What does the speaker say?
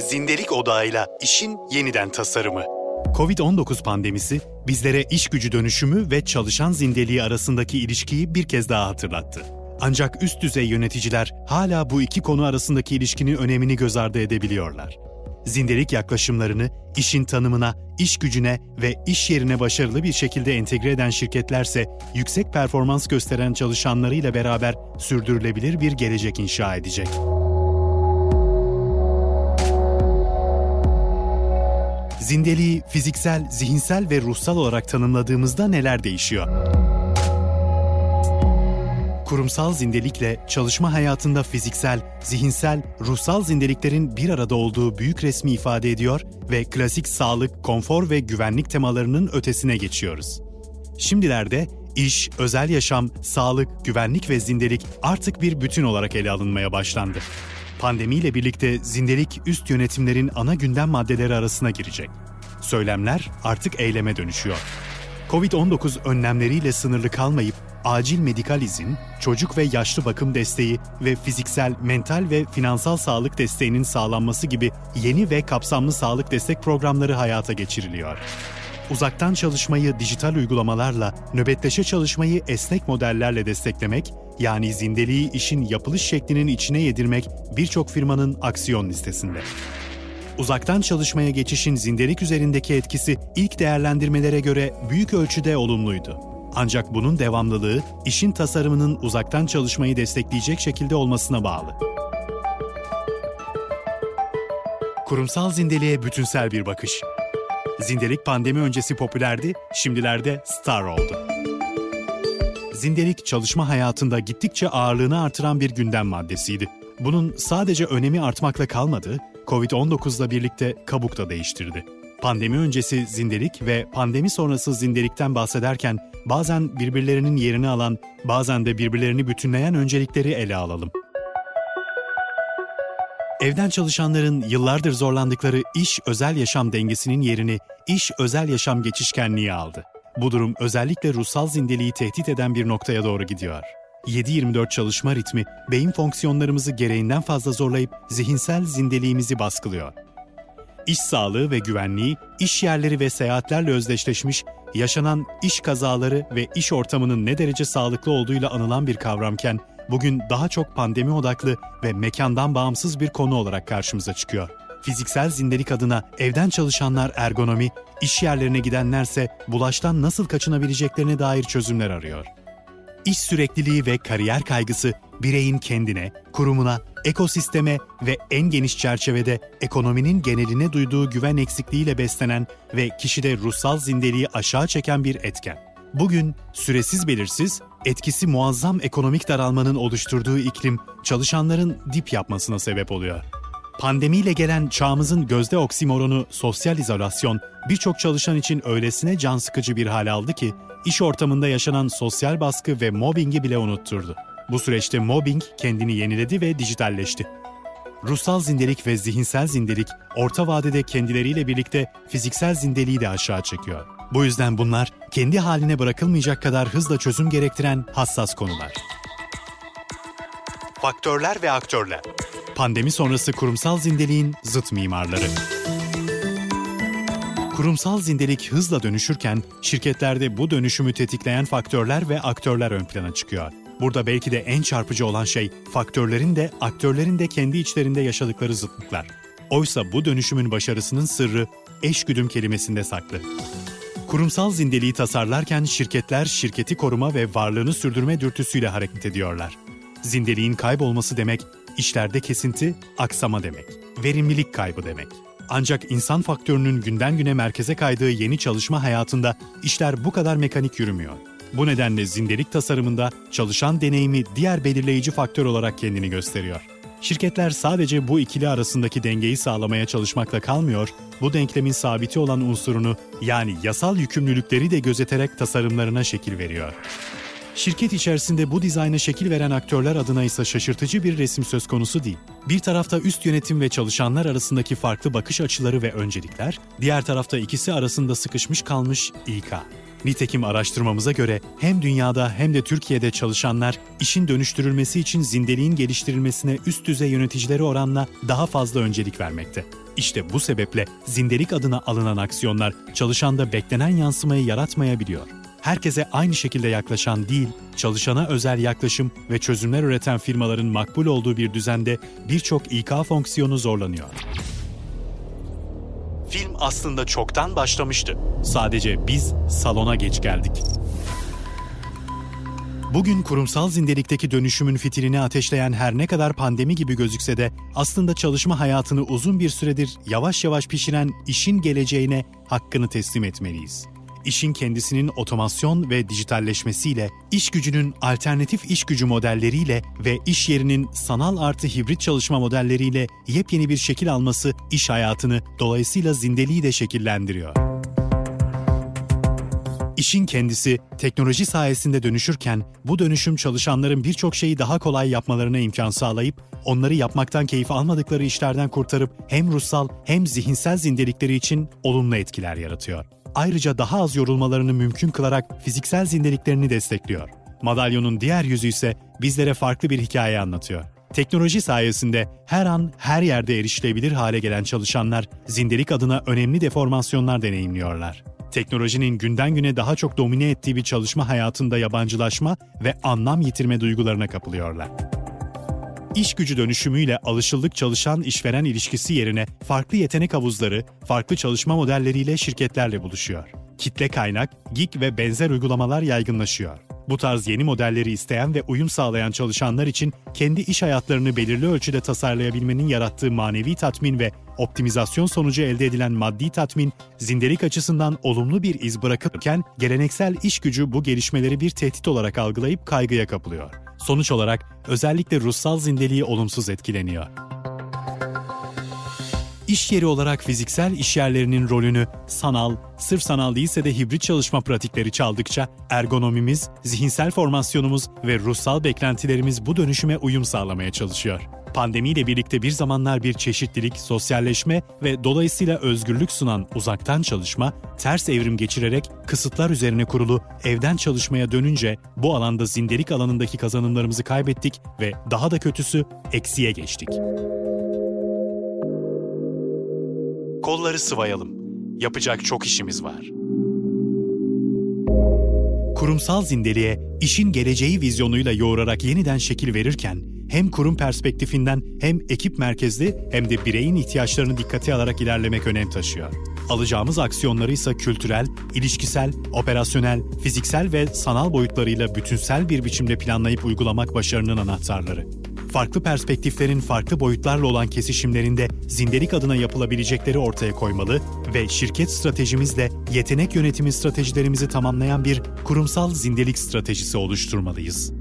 Zindelik odağıyla işin yeniden tasarımı. Covid-19 pandemisi bizlere iş gücü dönüşümü ve çalışan zindeliği arasındaki ilişkiyi bir kez daha hatırlattı. Ancak üst düzey yöneticiler hala bu iki konu arasındaki ilişkinin önemini göz ardı edebiliyorlar. Zindelik yaklaşımlarını işin tanımına, iş gücüne ve iş yerine başarılı bir şekilde entegre eden şirketlerse yüksek performans gösteren çalışanlarıyla beraber sürdürülebilir bir gelecek inşa edecek. Zindeliği fiziksel, zihinsel ve ruhsal olarak tanımladığımızda neler değişiyor? Kurumsal zindelikle çalışma hayatında fiziksel, zihinsel, ruhsal zindeliklerin bir arada olduğu büyük resmi ifade ediyor ve klasik sağlık, konfor ve güvenlik temalarının ötesine geçiyoruz. Şimdilerde iş, özel yaşam, sağlık, güvenlik ve zindelik artık bir bütün olarak ele alınmaya başlandı. Pandemiyle birlikte zindelik üst yönetimlerin ana gündem maddeleri arasına girecek. Söylemler artık eyleme dönüşüyor. Covid-19 önlemleriyle sınırlı kalmayıp acil medikal izin, çocuk ve yaşlı bakım desteği ve fiziksel, mental ve finansal sağlık desteğinin sağlanması gibi yeni ve kapsamlı sağlık destek programları hayata geçiriliyor. Uzaktan çalışmayı dijital uygulamalarla, nöbetleşe çalışmayı esnek modellerle desteklemek, yani zindeliği işin yapılış şeklinin içine yedirmek birçok firmanın aksiyon listesinde. Uzaktan çalışmaya geçişin zindelik üzerindeki etkisi ilk değerlendirmelere göre büyük ölçüde olumluydu. Ancak bunun devamlılığı işin tasarımının uzaktan çalışmayı destekleyecek şekilde olmasına bağlı. Kurumsal zindeliğe bütünsel bir bakış. Zindelik pandemi öncesi popülerdi, şimdilerde star oldu. Zindelik çalışma hayatında gittikçe ağırlığını artıran bir gündem maddesiydi. Bunun sadece önemi artmakla kalmadı, Covid-19'la birlikte kabuk da değiştirdi. Pandemi öncesi zindelik ve pandemi sonrası zindelikten bahsederken bazen birbirlerinin yerini alan, bazen de birbirlerini bütünleyen öncelikleri ele alalım. Evden çalışanların yıllardır zorlandıkları iş-özel yaşam dengesinin yerini iş-özel yaşam geçişkenliği aldı. Bu durum özellikle ruhsal zindeliği tehdit eden bir noktaya doğru gidiyor. 7-24 çalışma ritmi beyin fonksiyonlarımızı gereğinden fazla zorlayıp zihinsel zindeliğimizi baskılıyor. İş sağlığı ve güvenliği, iş yerleri ve seyahatlerle özdeşleşmiş, yaşanan iş kazaları ve iş ortamının ne derece sağlıklı olduğuyla anılan bir kavramken, bugün daha çok pandemi odaklı ve mekandan bağımsız bir konu olarak karşımıza çıkıyor. Fiziksel zindelik adına evden çalışanlar ergonomi, iş yerlerine gidenlerse bulaştan nasıl kaçınabileceklerine dair çözümler arıyor. İş sürekliliği ve kariyer kaygısı bireyin kendine, kurumuna, ekosisteme ve en geniş çerçevede ekonominin geneline duyduğu güven eksikliğiyle beslenen ve kişide ruhsal zindeliği aşağı çeken bir etken. Bugün süresiz belirsiz, etkisi muazzam ekonomik daralmanın oluşturduğu iklim çalışanların dip yapmasına sebep oluyor. Pandemiyle gelen çağımızın gözde oksimoronu sosyal izolasyon birçok çalışan için öylesine can sıkıcı bir hal aldı ki iş ortamında yaşanan sosyal baskı ve mobbingi bile unutturdu. Bu süreçte mobbing kendini yeniledi ve dijitalleşti. Ruhsal zindelik ve zihinsel zindelik orta vadede kendileriyle birlikte fiziksel zindeliği de aşağı çekiyor. Bu yüzden bunlar kendi haline bırakılmayacak kadar hızla çözüm gerektiren hassas konular. Faktörler ve aktörler Pandemi sonrası kurumsal zindeliğin zıt mimarları. Kurumsal zindelik hızla dönüşürken şirketlerde bu dönüşümü tetikleyen faktörler ve aktörler ön plana çıkıyor. Burada belki de en çarpıcı olan şey faktörlerin de aktörlerin de kendi içlerinde yaşadıkları zıtlıklar. Oysa bu dönüşümün başarısının sırrı eşgüdüm kelimesinde saklı. Kurumsal zindeliği tasarlarken şirketler şirketi koruma ve varlığını sürdürme dürtüsüyle hareket ediyorlar. Zindeliğin kaybolması demek, işlerde kesinti, aksama demek. Verimlilik kaybı demek. Ancak insan faktörünün günden güne merkeze kaydığı yeni çalışma hayatında işler bu kadar mekanik yürümüyor. Bu nedenle zindelik tasarımında çalışan deneyimi diğer belirleyici faktör olarak kendini gösteriyor. Şirketler sadece bu ikili arasındaki dengeyi sağlamaya çalışmakla kalmıyor, bu denklemin sabiti olan unsurunu yani yasal yükümlülükleri de gözeterek tasarımlarına şekil veriyor. Şirket içerisinde bu dizayna şekil veren aktörler adına ise şaşırtıcı bir resim söz konusu değil. Bir tarafta üst yönetim ve çalışanlar arasındaki farklı bakış açıları ve öncelikler, diğer tarafta ikisi arasında sıkışmış kalmış İK. Nitekim araştırmamıza göre hem dünyada hem de Türkiye'de çalışanlar işin dönüştürülmesi için zindeliğin geliştirilmesine üst düzey yöneticileri oranla daha fazla öncelik vermekte. İşte bu sebeple zindelik adına alınan aksiyonlar çalışanda beklenen yansımayı yaratmayabiliyor. Herkese aynı şekilde yaklaşan değil, çalışana özel yaklaşım ve çözümler üreten firmaların makbul olduğu bir düzende birçok İK fonksiyonu zorlanıyor. Film aslında çoktan başlamıştı. Sadece biz salona geç geldik. Bugün kurumsal zindelikteki dönüşümün fitilini ateşleyen her ne kadar pandemi gibi gözükse de aslında çalışma hayatını uzun bir süredir yavaş yavaş pişiren işin geleceğine hakkını teslim etmeliyiz. İşin kendisinin otomasyon ve dijitalleşmesiyle, iş gücünün alternatif iş gücü modelleriyle ve iş yerinin sanal artı hibrit çalışma modelleriyle yepyeni bir şekil alması iş hayatını dolayısıyla zindeliği de şekillendiriyor. İşin kendisi teknoloji sayesinde dönüşürken bu dönüşüm çalışanların birçok şeyi daha kolay yapmalarına imkan sağlayıp onları yapmaktan keyif almadıkları işlerden kurtarıp hem ruhsal hem zihinsel zindelikleri için olumlu etkiler yaratıyor. Ayrıca daha az yorulmalarını mümkün kılarak fiziksel zindeliklerini destekliyor. Madalyonun diğer yüzü ise bizlere farklı bir hikaye anlatıyor. Teknoloji sayesinde her an her yerde erişilebilir hale gelen çalışanlar zindelik adına önemli deformasyonlar deneyimliyorlar teknolojinin günden güne daha çok domine ettiği bir çalışma hayatında yabancılaşma ve anlam yitirme duygularına kapılıyorlar. İş gücü dönüşümüyle alışıldık çalışan işveren ilişkisi yerine farklı yetenek havuzları, farklı çalışma modelleriyle şirketlerle buluşuyor. Kitle kaynak, gig ve benzer uygulamalar yaygınlaşıyor. Bu tarz yeni modelleri isteyen ve uyum sağlayan çalışanlar için kendi iş hayatlarını belirli ölçüde tasarlayabilmenin yarattığı manevi tatmin ve optimizasyon sonucu elde edilen maddi tatmin, zindelik açısından olumlu bir iz bırakırken geleneksel iş gücü bu gelişmeleri bir tehdit olarak algılayıp kaygıya kapılıyor. Sonuç olarak özellikle ruhsal zindeliği olumsuz etkileniyor. İş yeri olarak fiziksel işyerlerinin rolünü sanal, sırf sanal değilse de hibrit çalışma pratikleri çaldıkça ergonomimiz, zihinsel formasyonumuz ve ruhsal beklentilerimiz bu dönüşüme uyum sağlamaya çalışıyor. Pandemiyle birlikte bir zamanlar bir çeşitlilik, sosyalleşme ve dolayısıyla özgürlük sunan uzaktan çalışma, ters evrim geçirerek kısıtlar üzerine kurulu evden çalışmaya dönünce bu alanda zindelik alanındaki kazanımlarımızı kaybettik ve daha da kötüsü eksiye geçtik. Kolları sıvayalım. Yapacak çok işimiz var. Kurumsal zindeliğe işin geleceği vizyonuyla yoğurarak yeniden şekil verirken hem kurum perspektifinden hem ekip merkezli hem de bireyin ihtiyaçlarını dikkate alarak ilerlemek önem taşıyor. Alacağımız aksiyonları ise kültürel, ilişkisel, operasyonel, fiziksel ve sanal boyutlarıyla bütünsel bir biçimde planlayıp uygulamak başarının anahtarları farklı perspektiflerin farklı boyutlarla olan kesişimlerinde zindelik adına yapılabilecekleri ortaya koymalı ve şirket stratejimizle yetenek yönetimi stratejilerimizi tamamlayan bir kurumsal zindelik stratejisi oluşturmalıyız.